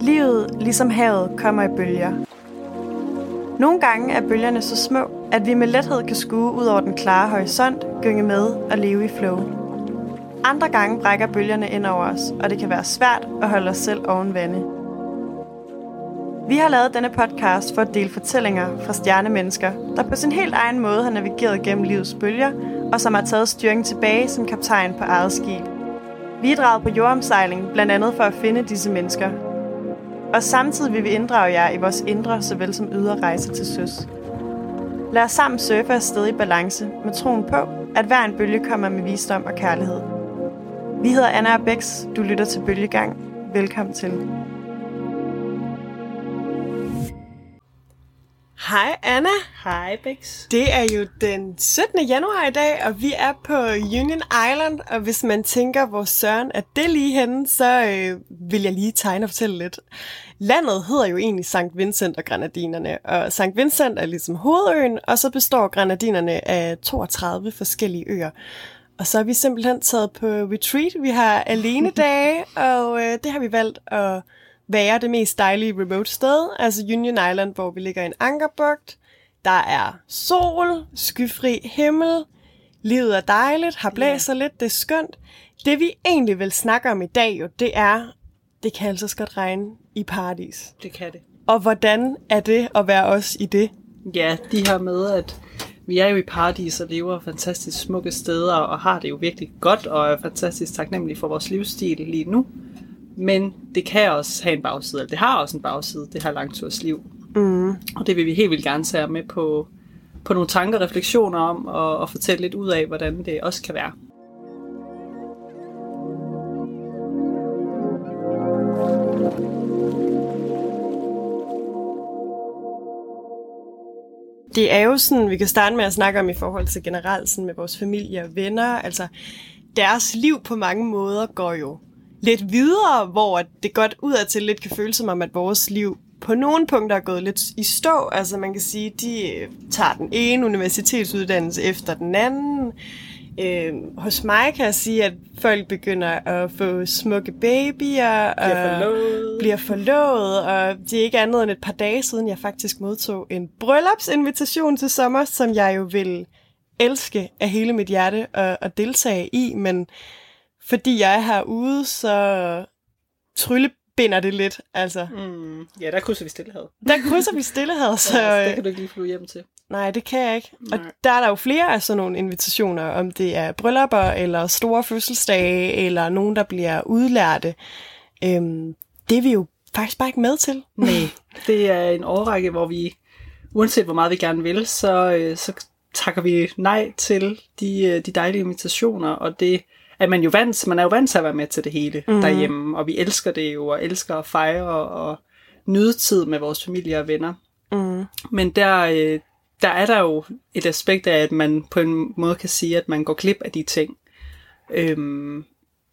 Livet, ligesom havet, kommer i bølger. Nogle gange er bølgerne så små, at vi med lethed kan skue ud over den klare horisont, gynge med og leve i flow. Andre gange brækker bølgerne ind over os, og det kan være svært at holde os selv oven vande. Vi har lavet denne podcast for at dele fortællinger fra stjernemennesker, der på sin helt egen måde har navigeret gennem livets bølger, og som har taget styringen tilbage som kaptajn på eget skib. Vi er draget på jordomsejling, blandt andet for at finde disse mennesker. Og samtidig vil vi inddrage jer i vores indre såvel som ydre rejse til søs. Lad os sammen surfe afsted i balance med troen på, at hver en bølge kommer med visdom og kærlighed. Vi hedder Anna og Bex. Du lytter til Bølgegang. Velkommen til. Hej Anna. Hej Bex. Det er jo den 17. januar i dag, og vi er på Union Island. Og hvis man tænker, hvor søren er det lige henne, så øh, vil jeg lige tegne og fortælle lidt. Landet hedder jo egentlig St. Vincent og Grenadinerne, og St. Vincent er ligesom hovedøen, og så består Grenadinerne af 32 forskellige øer. Og så er vi simpelthen taget på retreat. Vi har alene dage, og øh, det har vi valgt at være det mest dejlige remote sted, altså Union Island, hvor vi ligger i en ankerbugt. Der er sol, skyfri himmel, livet er dejligt, har blæser yeah. lidt, det er skønt. Det vi egentlig vil snakke om i dag jo, det er, det kan altså godt regne i paradis. Det kan det. Og hvordan er det at være os i det? Ja, de her med, at vi er jo i paradis og lever fantastisk smukke steder, og har det jo virkelig godt, og er fantastisk taknemmelige for vores livsstil lige nu. Men det kan også have en bagside, eller det har også en bagside, det her langtursliv. Mm. Og det vil vi helt vildt gerne tage med på, på nogle tanker og refleksioner om, og, og fortælle lidt ud af, hvordan det også kan være. Det er jo sådan, vi kan starte med at snakke om i forhold til generelt sådan med vores familie og venner. Altså, deres liv på mange måder går jo lidt videre, hvor det godt udadtil lidt kan føles som om, at vores liv på nogle punkter er gået lidt i stå. Altså man kan sige, de øh, tager den ene universitetsuddannelse efter den anden. Øh, hos mig kan jeg sige, at folk begynder at få smukke babyer og bliver forlovet. bliver forlovet, og det er ikke andet end et par dage siden, jeg faktisk modtog en bryllupsinvitation til sommer, som jeg jo vil elske af hele mit hjerte at, at deltage i, men fordi jeg er herude, så tryllebinder det lidt. Altså. Mm, ja, der krydser vi stillehavet. Der krydser vi stillehavet, så... Ja, det kan du ikke lige flyve hjem til. Nej, det kan jeg ikke. Nej. Og der er der jo flere af sådan nogle invitationer, om det er bryllupper, eller store fødselsdage, eller nogen, der bliver udlærte. Øhm, det er vi jo faktisk bare ikke med til. Nej, det er en årrække, hvor vi, uanset hvor meget vi gerne vil, så, øh, så takker vi nej til de, øh, de dejlige invitationer, og det at man jo vant, man er jo vant til at være med til det hele mm. derhjemme, og vi elsker det jo, og elsker at fejre og nyde tid med vores familie og venner. Mm. Men der, øh, der er der jo et aspekt af, at man på en måde kan sige, at man går glip af de ting. Øhm,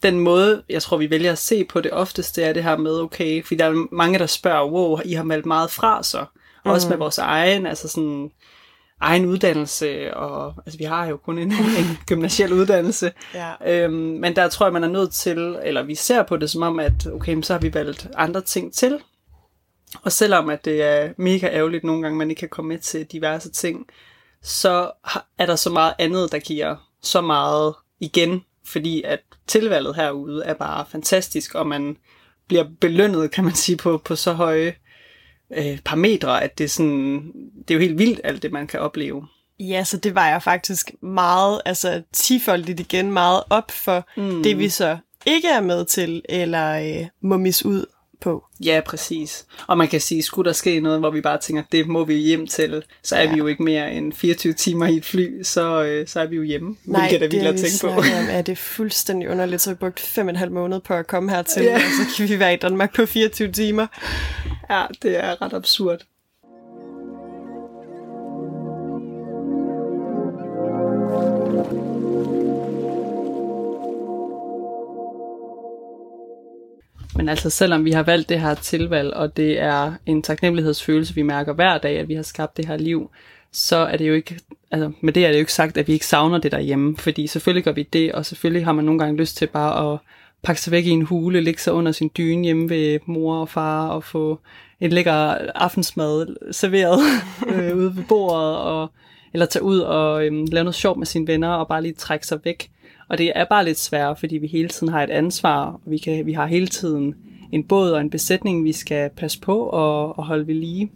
den måde, jeg tror, vi vælger at se på det oftest, det er det her med, okay, fordi der er mange, der spørger, wow, I har meldt meget fra så, mm. også med vores egen, altså sådan, egen uddannelse, og altså vi har jo kun en, en gymnasiel uddannelse, ja. øhm, men der tror jeg, man er nødt til, eller vi ser på det som om, at okay, så har vi valgt andre ting til, og selvom at det er mega ærgerligt nogle gange, man ikke kan komme med til diverse ting, så er der så meget andet, der giver så meget igen, fordi at tilvalget herude er bare fantastisk, og man bliver belønnet, kan man sige, på, på så høje øh, parametre, at det er, sådan, det er jo helt vildt, alt det, man kan opleve. Ja, så det var jeg faktisk meget, altså tifoldigt igen, meget op for mm. det, vi så ikke er med til, eller øh, må mis ud på. Ja, præcis. Og man kan sige, skulle der ske noget, hvor vi bare tænker, det må vi hjem til, så er ja. vi jo ikke mere end 24 timer i et fly, så, øh, så er vi jo hjemme. Nej, det, det er vi tænke på. om, er det fuldstændig underligt, så vi brugt fem og en halv måned på at komme hertil, ja. og så kan vi være i Danmark på 24 timer. Ja, det er ret absurd. Men altså selvom vi har valgt det her tilvalg, og det er en taknemmelighedsfølelse, vi mærker hver dag, at vi har skabt det her liv, så er det jo ikke, altså med det er det jo ikke sagt, at vi ikke savner det derhjemme, fordi selvfølgelig gør vi det, og selvfølgelig har man nogle gange lyst til bare at pakke sig væk i en hule, ligge sig under sin dyne hjemme ved mor og far og få en lækker aftensmad serveret øh, ude ved bordet, og, eller tage ud og øhm, lave noget sjovt med sine venner og bare lige trække sig væk. Og det er bare lidt svært, fordi vi hele tiden har et ansvar, og vi, kan, vi har hele tiden en båd og en besætning, vi skal passe på og, og holde ved lige.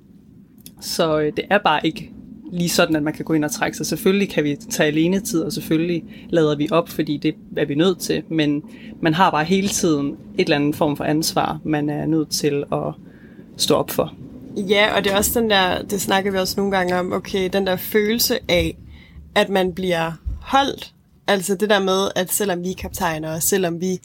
Så øh, det er bare ikke lige sådan, at man kan gå ind og trække sig. Selvfølgelig kan vi tage alene tid, og selvfølgelig lader vi op, fordi det er vi nødt til, men man har bare hele tiden et eller andet form for ansvar, man er nødt til at stå op for. Ja, og det er også den der, det snakker vi også nogle gange om, okay, den der følelse af, at man bliver holdt. Altså det der med, at selvom vi er kaptajner, og selvom vi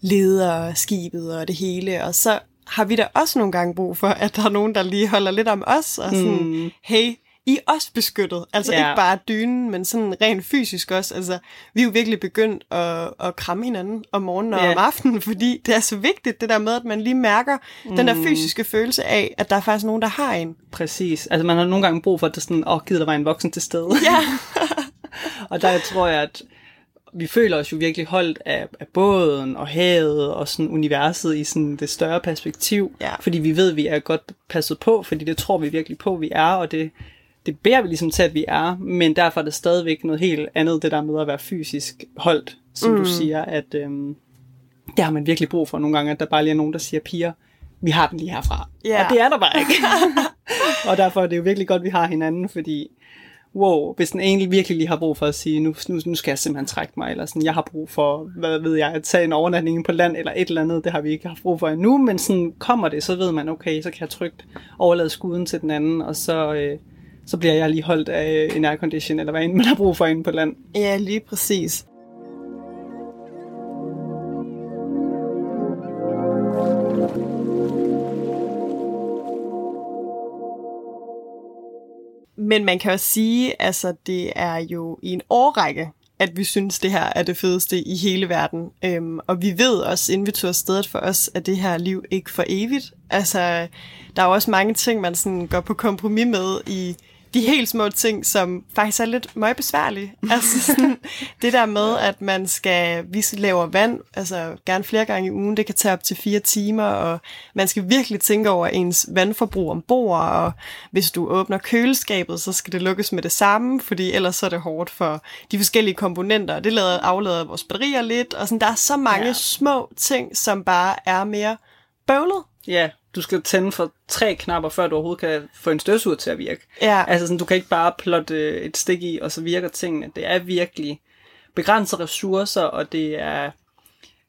leder skibet og det hele, og så har vi da også nogle gange brug for, at der er nogen, der lige holder lidt om os, og sådan, mm. hey, I er også beskyttet. Altså ja. ikke bare dynen, men sådan rent fysisk også. Altså, vi er jo virkelig begyndt at, at kramme hinanden om morgenen og ja. om aftenen, fordi det er så vigtigt, det der med, at man lige mærker mm. den der mm. fysiske følelse af, at der er faktisk nogen, der har en. Præcis. Altså man har nogle gange brug for, at det sådan, åh, oh, gider der var en voksen til stede. Ja. og der tror jeg, at vi føler os jo virkelig holdt af, af båden og havet og sådan universet i sådan det større perspektiv, ja. fordi vi ved, at vi er godt passet på, fordi det tror vi virkelig på, at vi er, og det, det bærer vi ligesom til, at vi er, men derfor er det stadigvæk noget helt andet, det der med at være fysisk holdt, som mm. du siger, at øhm, det har man virkelig brug for nogle gange, at der bare lige er nogen, der siger, piger, vi har den lige herfra. Yeah. Og det er der bare ikke. og derfor er det jo virkelig godt, at vi har hinanden, fordi wow, hvis den egentlig virkelig lige har brug for at sige, nu, nu, nu skal jeg simpelthen trække mig, eller sådan, jeg har brug for, hvad ved jeg, at tage en overnatning på land, eller et eller andet, det har vi ikke haft brug for endnu, men sådan kommer det, så ved man, okay, så kan jeg trygt overlade skuden til den anden, og så, øh, så bliver jeg lige holdt af en aircondition, eller hvad end man har brug for inde på land. Ja, lige præcis. Men man kan også sige, altså det er jo i en årrække, at vi synes, det her er det fedeste i hele verden. Øhm, og vi ved også, inden vi tog afsted for os, at det her liv ikke for evigt. Altså, der er jo også mange ting, man sådan går på kompromis med i de helt små ting, som faktisk er lidt meget besværlige. altså sådan, det der med, at man skal, vi laver vand, altså gerne flere gange i ugen, det kan tage op til fire timer, og man skal virkelig tænke over ens vandforbrug ombord, og hvis du åbner køleskabet, så skal det lukkes med det samme, fordi ellers så er det hårdt for de forskellige komponenter. Det lader, aflader vores batterier lidt, og sådan, der er så mange ja. små ting, som bare er mere bøvlet. Ja, du skal tænde for tre knapper, før du overhovedet kan få en støvsuger til at virke. Ja. Altså sådan, du kan ikke bare plotte et stik i, og så virker tingene. Det er virkelig begrænsede ressourcer, og det er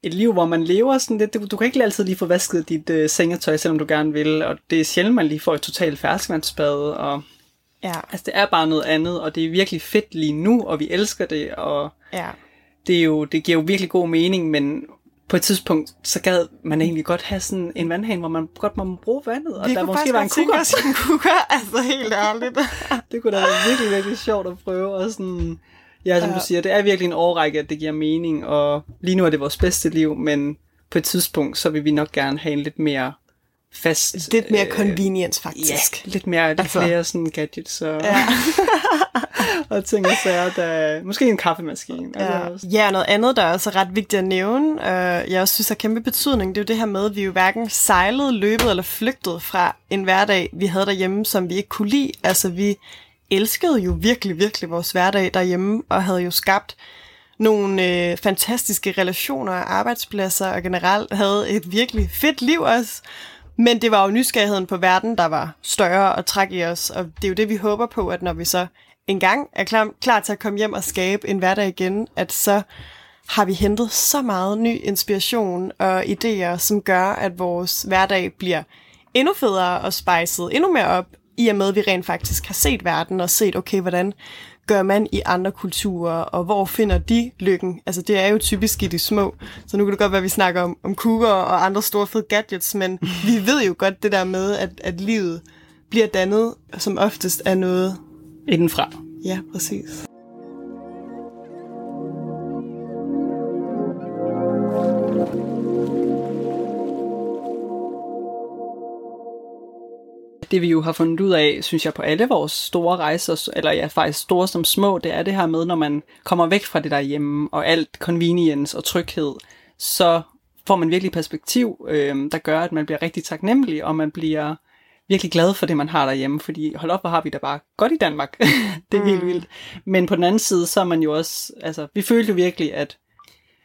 et liv, hvor man lever sådan lidt. Du, du kan ikke altid lige få vasket dit uh, sengetøj, selvom du gerne vil, og det er sjældent, man lige får et totalt ferskvandsbad, og ja. altså, det er bare noget andet, og det er virkelig fedt lige nu, og vi elsker det, og ja. det, er jo, det giver jo virkelig god mening, men på et tidspunkt, så gad man egentlig godt have sådan en vandhane, hvor man godt må bruge vandet, og Vi der måske var en kukker. en kukker, altså helt ærligt. det kunne da være virkelig, virkelig sjovt at prøve, og sådan, ja, som Ja. du siger, det er virkelig en årrække, at det giver mening, og lige nu er det vores bedste liv, men på et tidspunkt, så vil vi nok gerne have en lidt mere fast... Lidt mere øh, convenience, Ja, faktisk. lidt mere, lidt Altså. flere sådan gadgets og, Ja. og ting og sager, der, måske en kaffemaskine. Ja. Altså, ja, noget andet, der er også ret vigtigt at nævne, øh, jeg også synes har kæmpe betydning, det er jo det her med, at vi jo hverken sejlede, løbet eller flygtet fra en hverdag, vi havde derhjemme, som vi ikke kunne lide. Altså, vi elskede jo virkelig, virkelig vores hverdag derhjemme, og havde jo skabt nogle øh, fantastiske relationer og arbejdspladser, og generelt havde et virkelig fedt liv også. Men det var jo nysgerrigheden på verden, der var større og træk i os, og det er jo det, vi håber på, at når vi så engang er klar, klar til at komme hjem og skabe en hverdag igen, at så har vi hentet så meget ny inspiration og idéer, som gør, at vores hverdag bliver endnu federe og spejset endnu mere op, i og med, at vi rent faktisk har set verden og set, okay, hvordan gør man i andre kulturer, og hvor finder de lykken? Altså, det er jo typisk i de små, så nu kan det godt være, at vi snakker om, om kuger og andre store fede gadgets, men vi ved jo godt det der med, at, at livet bliver dannet som oftest af noget. indenfra. Ja, præcis. Det vi jo har fundet ud af, synes jeg, på alle vores store rejser, eller ja, faktisk store som små, det er det her med, når man kommer væk fra det der hjemme, og alt convenience og tryghed, så får man virkelig perspektiv, øh, der gør, at man bliver rigtig taknemmelig, og man bliver virkelig glad for det, man har derhjemme, fordi hold op, hvor har vi da bare godt i Danmark. det er mm. helt vildt. Men på den anden side, så er man jo også, altså, vi følte jo virkelig, at,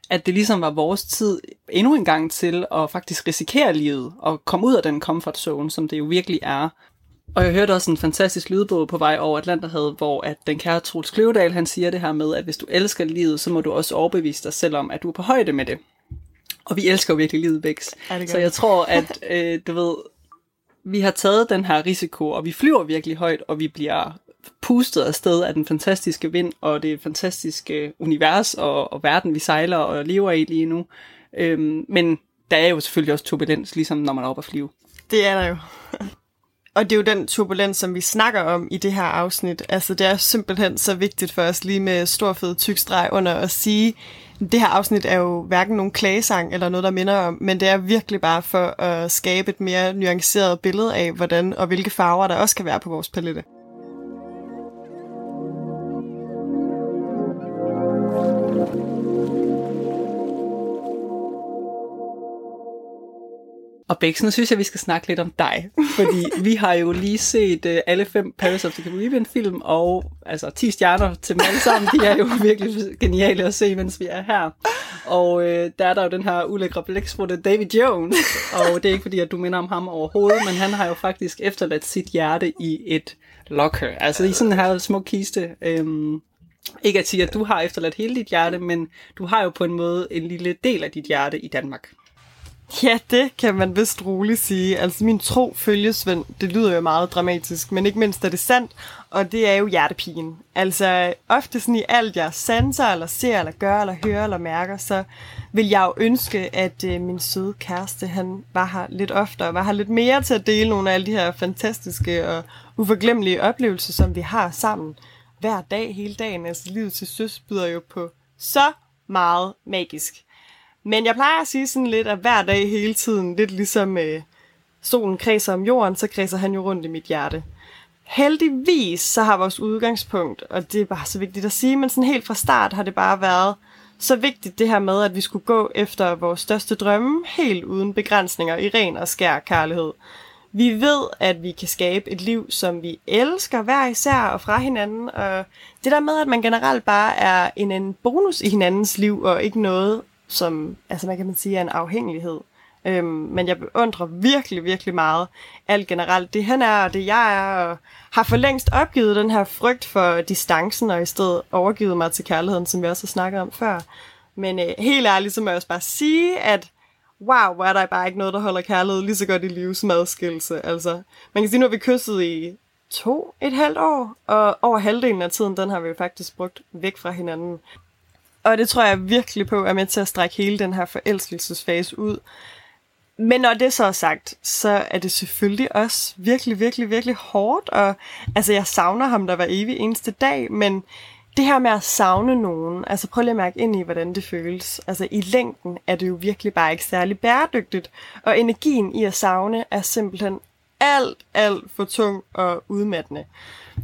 at det ligesom var vores tid endnu en gang til at faktisk risikere livet, og komme ud af den comfort zone, som det jo virkelig er. Og jeg hørte også en fantastisk lydbog på vej over Atlanterhavet, hvor at den kære Troels Kløvedal, han siger det her med, at hvis du elsker livet, så må du også overbevise dig selv om, at du er på højde med det. Og vi elsker jo virkelig livet, Bæks. Ja, så jeg tror, at øh, du ved, vi har taget den her risiko, og vi flyver virkelig højt, og vi bliver pustet afsted af den fantastiske vind, og det fantastiske øh, univers og, og verden, vi sejler og lever i lige nu. Øhm, men der er jo selvfølgelig også turbulens, ligesom når man er oppe at flyve. Det er der jo. Og det er jo den turbulens, som vi snakker om i det her afsnit. Altså, det er simpelthen så vigtigt for os lige med stor fed tyk streg under at sige, det her afsnit er jo hverken nogen klagesang eller noget, der minder om, men det er virkelig bare for at skabe et mere nuanceret billede af, hvordan og hvilke farver der også kan være på vores palette. Og Bex, nu synes jeg, vi skal snakke lidt om dig. Fordi vi har jo lige set uh, alle fem Paris of the Caribbean film, og altså 10 stjerner til dem alle sammen. De er jo virkelig geniale at se, mens vi er her. Og uh, der er der jo den her ulækre blæksprutte David Jones. Og det er ikke fordi, at du minder om ham overhovedet, men han har jo faktisk efterladt sit hjerte i et locker. Altså i sådan her smuk kiste. Um, ikke at sige, at du har efterladt hele dit hjerte, men du har jo på en måde en lille del af dit hjerte i Danmark. Ja, det kan man vist roligt sige. Altså min tro følgesvend, det lyder jo meget dramatisk, men ikke mindst er det sandt, og det er jo hjertepigen. Altså ofte sådan i alt, jeg sanser, eller ser, eller gør, eller hører, eller mærker, så vil jeg jo ønske, at øh, min søde kæreste, han var her lidt oftere, var her lidt mere til at dele nogle af alle de her fantastiske og uforglemmelige oplevelser, som vi har sammen hver dag, hele dagen. Altså livet til søs byder jo på så meget magisk. Men jeg plejer at sige sådan lidt, at hver dag hele tiden, lidt ligesom øh, solen kredser om jorden, så kredser han jo rundt i mit hjerte. Heldigvis så har vores udgangspunkt, og det er bare så vigtigt at sige, men sådan helt fra start har det bare været så vigtigt det her med, at vi skulle gå efter vores største drømme, helt uden begrænsninger i ren og skær kærlighed. Vi ved, at vi kan skabe et liv, som vi elsker hver især og fra hinanden, og det der med, at man generelt bare er en, en bonus i hinandens liv, og ikke noget, som, altså man kan man sige, er en afhængighed. Øhm, men jeg beundrer virkelig, virkelig meget alt generelt det han er og det jeg er, og har for længst opgivet den her frygt for distancen, og i stedet overgivet mig til kærligheden, som vi også har snakket om før. Men øh, helt ærligt, så må jeg også bare sige, at wow, hvor er der bare ikke noget, der holder kærlighed lige så godt i live som adskillelse. Altså, man kan sige, nu har vi kysset i to, et halvt år, og over halvdelen af tiden, den har vi faktisk brugt væk fra hinanden. Og det tror jeg virkelig på er med til at strække hele den her forelskelsesfase ud. Men når det så er sagt, så er det selvfølgelig også virkelig, virkelig, virkelig hårdt. Og altså, jeg savner ham der var evig eneste dag, men det her med at savne nogen, altså prøv lige at mærke ind i, hvordan det føles. Altså i længden er det jo virkelig bare ikke særlig bæredygtigt, og energien i at savne er simpelthen alt, alt for tung og udmattende.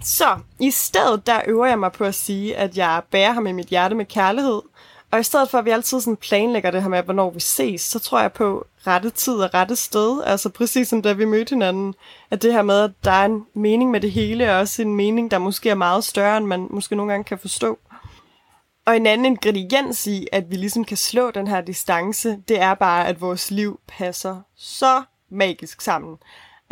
Så i stedet der øver jeg mig på at sige, at jeg bærer ham i mit hjerte med kærlighed. Og i stedet for, at vi altid sådan planlægger det her med, hvornår vi ses, så tror jeg på rette tid og rette sted. Altså præcis som da vi mødte hinanden. At det her med, at der er en mening med det hele, og også en mening, der måske er meget større, end man måske nogle gange kan forstå. Og en anden ingrediens i, at vi ligesom kan slå den her distance, det er bare, at vores liv passer så magisk sammen.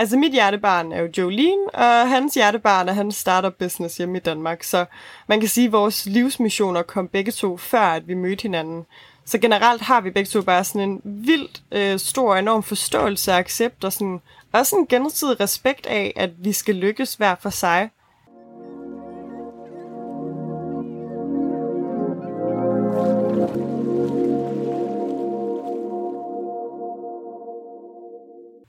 Altså mit hjertebarn er jo Jolene, og hans hjertebarn er hans startup business hjemme i Danmark. Så man kan sige, at vores livsmissioner kom begge to før, at vi mødte hinanden. Så generelt har vi begge to bare sådan en vildt øh, stor enorm forståelse og accept, og sådan, også en gensidig respekt af, at vi skal lykkes hver for sig.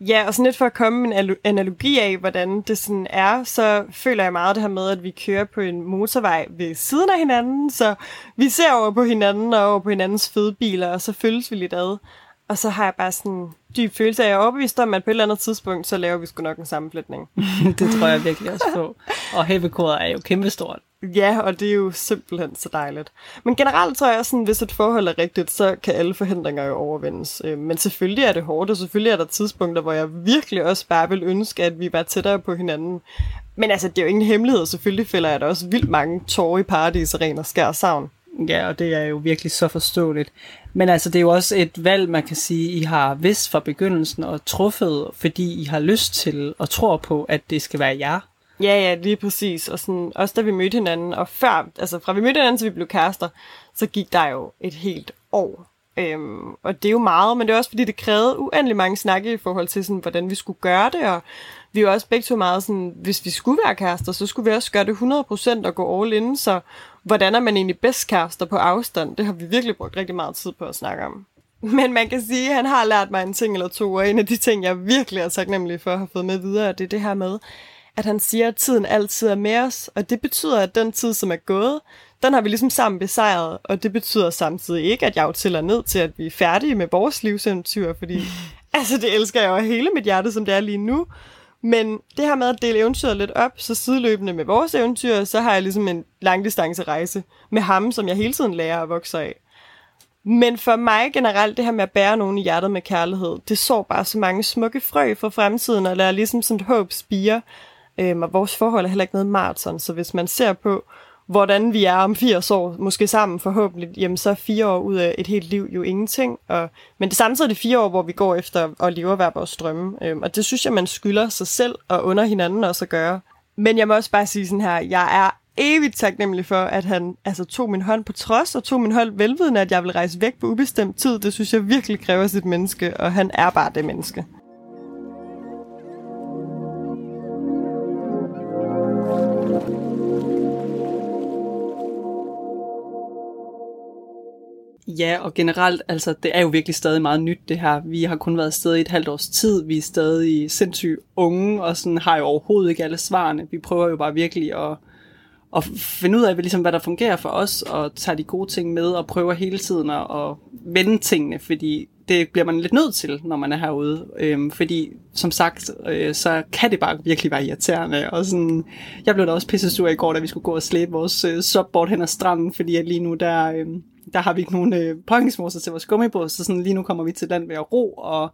Ja, og sådan lidt for at komme med en analogi af, hvordan det sådan er, så føler jeg meget det her med, at vi kører på en motorvej ved siden af hinanden, så vi ser over på hinanden og over på hinandens fødebiler, og så følges vi lidt ad. Og så har jeg bare sådan en dyb følelse af, at jeg er overbevist om, at på et eller andet tidspunkt, så laver vi sgu nok en sammenflætning. det tror jeg virkelig også på. Og hævekoder er jo kæmpestort. Ja, og det er jo simpelthen så dejligt. Men generelt tror jeg også, at hvis et forhold er rigtigt, så kan alle forhindringer jo overvindes. Øh, men selvfølgelig er det hårdt, og selvfølgelig er der tidspunkter, hvor jeg virkelig også bare vil ønske, at vi var tættere på hinanden. Men altså, det er jo ingen hemmelighed. Selvfølgelig fælder jeg da også vildt mange tårer i paradis og ren og skær savn. Ja, og det er jo virkelig så forståeligt. Men altså, det er jo også et valg, man kan sige, I har vidst fra begyndelsen og truffet, fordi I har lyst til og tror på, at det skal være jer. Ja, ja, lige præcis. Og sådan, også da vi mødte hinanden, og før, altså fra vi mødte hinanden, til vi blev kærester, så gik der jo et helt år. Øhm, og det er jo meget, men det er også fordi, det krævede uendelig mange snakke i forhold til, sådan, hvordan vi skulle gøre det, og vi er jo også begge to meget sådan, hvis vi skulle være kærester, så skulle vi også gøre det 100% og gå all in, så hvordan er man egentlig bedst kærester på afstand? Det har vi virkelig brugt rigtig meget tid på at snakke om. Men man kan sige, at han har lært mig en ting eller to, og en af de ting, jeg virkelig er taknemmelig for at have fået med videre, det er det her med, at han siger, at tiden altid er med os, og det betyder, at den tid, som er gået, den har vi ligesom sammen besejret, og det betyder samtidig ikke, at jeg jo tæller ned til, at vi er færdige med vores livseventyr, fordi altså, det elsker jeg jo hele mit hjerte, som det er lige nu. Men det her med at dele eventyret lidt op, så sideløbende med vores eventyr, så har jeg ligesom en langdistance rejse med ham, som jeg hele tiden lærer at vokse af. Men for mig generelt, det her med at bære nogen i hjertet med kærlighed, det så bare så mange smukke frø for fremtiden, og lader ligesom sådan et håb spire. Øhm, og vores forhold er heller ikke noget maraton, så hvis man ser på, hvordan vi er om 80 år, måske sammen forhåbentlig, jamen så er fire år ud af et helt liv jo ingenting. Og, men det er samtidig fire år, hvor vi går efter at leve hver vores drømme. Øhm, og det synes jeg, man skylder sig selv og under hinanden også at gøre. Men jeg må også bare sige sådan her, jeg er evigt taknemmelig for, at han altså, tog min hånd på trods, og tog min hånd velvidende, at jeg vil rejse væk på ubestemt tid. Det synes jeg virkelig kræver sit menneske, og han er bare det menneske. Ja, og generelt, altså, det er jo virkelig stadig meget nyt, det her. Vi har kun været afsted i et halvt års tid. Vi er stadig sindssygt unge, og sådan har jo overhovedet ikke alle svarene. Vi prøver jo bare virkelig at, at finde ud af, ligesom, hvad der fungerer for os, og tage de gode ting med, og prøver hele tiden at, at vende tingene, fordi det bliver man lidt nødt til, når man er herude. Øhm, fordi, som sagt, øh, så kan det bare virkelig være irriterende. Og sådan, jeg blev da også pisse sur i går, da vi skulle gå og slæbe vores øh, subboard hen ad stranden, fordi at lige nu der... Øh, der har vi ikke nogen øh, påhængsmoser til vores gummibåd, så sådan, lige nu kommer vi til land ved at ro, og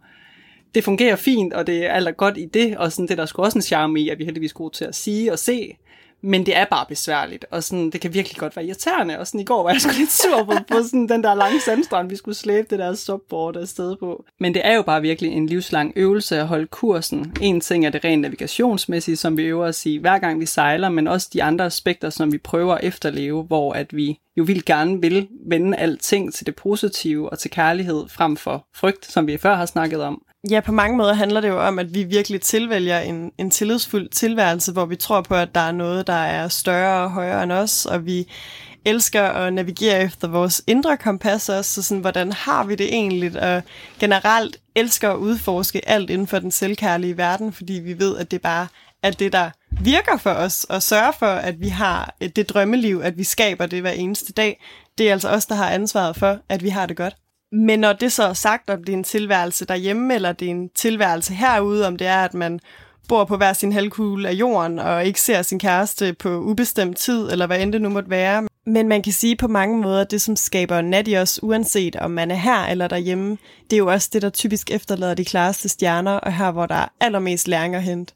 det fungerer fint, og det er alt godt i det, og sådan, det er der sgu også en charme i, at vi heldigvis er gode til at sige og se, men det er bare besværligt, og sådan, det kan virkelig godt være irriterende, og sådan i går var jeg sgu lidt sur på, på sådan den der lange sandstrand, vi skulle slæbe det der subboard afsted på. Men det er jo bare virkelig en livslang øvelse at holde kursen. En ting er det rent navigationsmæssige, som vi øver os i hver gang vi sejler, men også de andre aspekter, som vi prøver at efterleve, hvor at vi jo vil gerne vil vende alting til det positive og til kærlighed frem for frygt, som vi før har snakket om. Ja, på mange måder handler det jo om, at vi virkelig tilvælger en, en tillidsfuld tilværelse, hvor vi tror på, at der er noget, der er større og højere end os, og vi elsker at navigere efter vores indre kompas også, så sådan, hvordan har vi det egentlig, og generelt elsker at udforske alt inden for den selvkærlige verden, fordi vi ved, at det bare er det, der virker for os, og sørger for, at vi har det drømmeliv, at vi skaber det hver eneste dag. Det er altså os, der har ansvaret for, at vi har det godt. Men når det så er sagt, om det er en tilværelse derhjemme, eller det er en tilværelse herude, om det er, at man bor på hver sin halvkugle af jorden, og ikke ser sin kæreste på ubestemt tid, eller hvad end det nu måtte være. Men man kan sige på mange måder, at det, som skaber nat i os, uanset om man er her eller derhjemme, det er jo også det, der typisk efterlader de klareste stjerner, og her, hvor der er allermest læring at hente.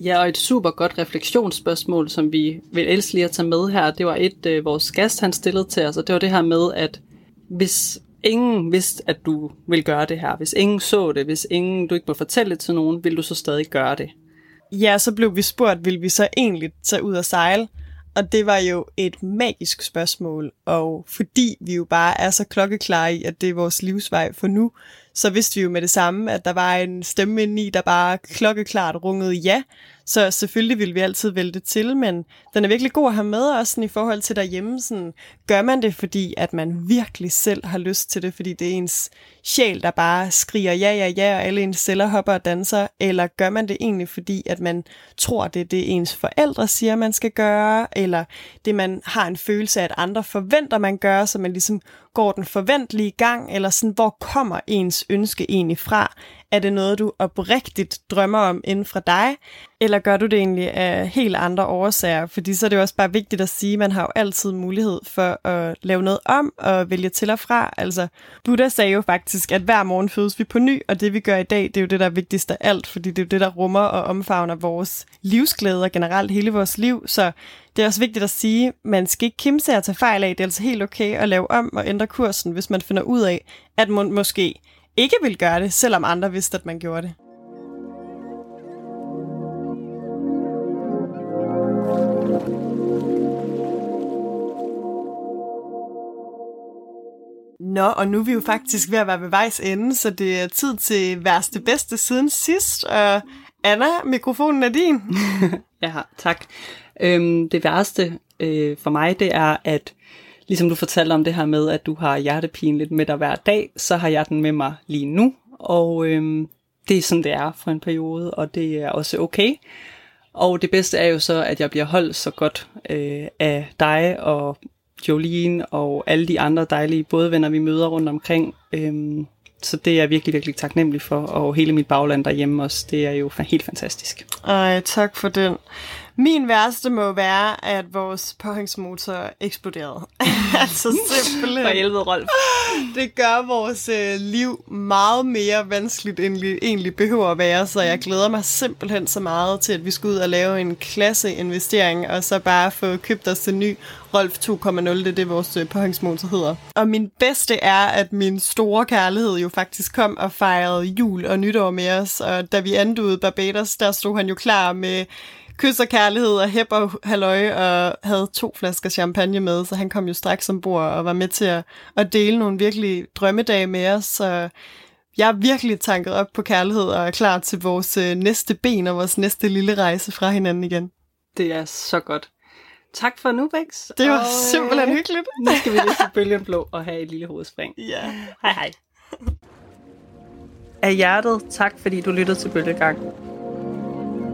Ja, og et super godt refleksionsspørgsmål, som vi vil elske lige at tage med her, det var et, øh, vores gæst han stillede til os, og det var det her med, at hvis ingen vidste, at du vil gøre det her, hvis ingen så det, hvis ingen du ikke må fortælle det til nogen, vil du så stadig gøre det? Ja, så blev vi spurgt, vil vi så egentlig tage ud og sejle? Og det var jo et magisk spørgsmål, og fordi vi jo bare er så klokkeklare i, at det er vores livsvej for nu, så vidste vi jo med det samme, at der var en stemme indeni, der bare klokkeklart rungede ja. Så selvfølgelig ville vi altid vælge det til, men den er virkelig god at have med også sådan, i forhold til derhjemme. Sådan, gør man det, fordi at man virkelig selv har lyst til det, fordi det er ens sjæl, der bare skriger ja, ja, ja, og alle ens celler hopper og danser, eller gør man det egentlig, fordi at man tror, det er det, ens forældre siger, man skal gøre, eller det, man har en følelse af, at andre forventer, man gør, så man ligesom går den forventelige gang, eller sådan, hvor kommer ens ønske egentlig fra? Er det noget, du oprigtigt drømmer om inden fra dig? Eller gør du det egentlig af helt andre årsager? Fordi så er det jo også bare vigtigt at sige, at man har jo altid mulighed for at lave noget om og vælge til og fra. Altså, Buddha sagde jo faktisk, at hver morgen fødes vi på ny, og det vi gør i dag, det er jo det, der er vigtigst af alt, fordi det er jo det, der rummer og omfavner vores livsglæde og generelt hele vores liv. Så det er også vigtigt at sige, at man skal ikke kimse at tage fejl af. Det er altså helt okay at lave om og ændre kursen, hvis man finder ud af, at man måske ikke vil gøre det, selvom andre vidste, at man gjorde det. Nå, og nu er vi jo faktisk ved at være ved vejs ende, så det er tid til værste bedste siden sidst. Og Anna, mikrofonen er din. ja, tak. Øhm, det værste øh, for mig, det er, at ligesom du fortalte om det her med, at du har hjertepine lidt med dig hver dag, så har jeg den med mig lige nu, og øhm, det er sådan, det er for en periode, og det er også okay. Og det bedste er jo så, at jeg bliver holdt så godt øh, af dig og Jolene og alle de andre dejlige bådvenner, vi møder rundt omkring. Øhm, så det er jeg virkelig, virkelig taknemmelig for, og hele mit bagland derhjemme også, det er jo helt fantastisk. Ej, tak for den. Min værste må være, at vores påhængsmotor eksploderede. altså simpelthen. For helvede, Rolf. Det gør vores øh, liv meget mere vanskeligt, end det egentlig behøver at være, så jeg glæder mig simpelthen så meget til, at vi skal ud og lave en klasseinvestering, og så bare få købt os en ny Rolf 2.0, det er det, vores øh, påhængsmotor hedder. Og min bedste er, at min store kærlighed jo faktisk kom og fejrede jul og nytår med os, og da vi andede Barbados, der stod han jo klar med kys og kærlighed og hæb og halløj, og havde to flasker champagne med, så han kom jo straks ombord og var med til at, at dele nogle virkelig drømmedage med os, så jeg er virkelig tanket op på kærlighed og er klar til vores øh, næste ben og vores næste lille rejse fra hinanden igen. Det er så godt. Tak for nu, Bex. Det var og, simpelthen øh, hyggeligt. Nu skal vi lige til bølgen blå og have et lille hovedspring. Ja. Hej hej. Af hjertet, tak fordi du lyttede til Bølgegang.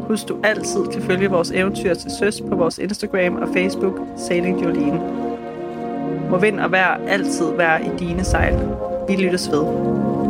Husk, du altid kan følge vores eventyr til søs på vores Instagram og Facebook, Sailing Jolene. Må vind og vejr altid være i dine sejl. Vi lyttes ved.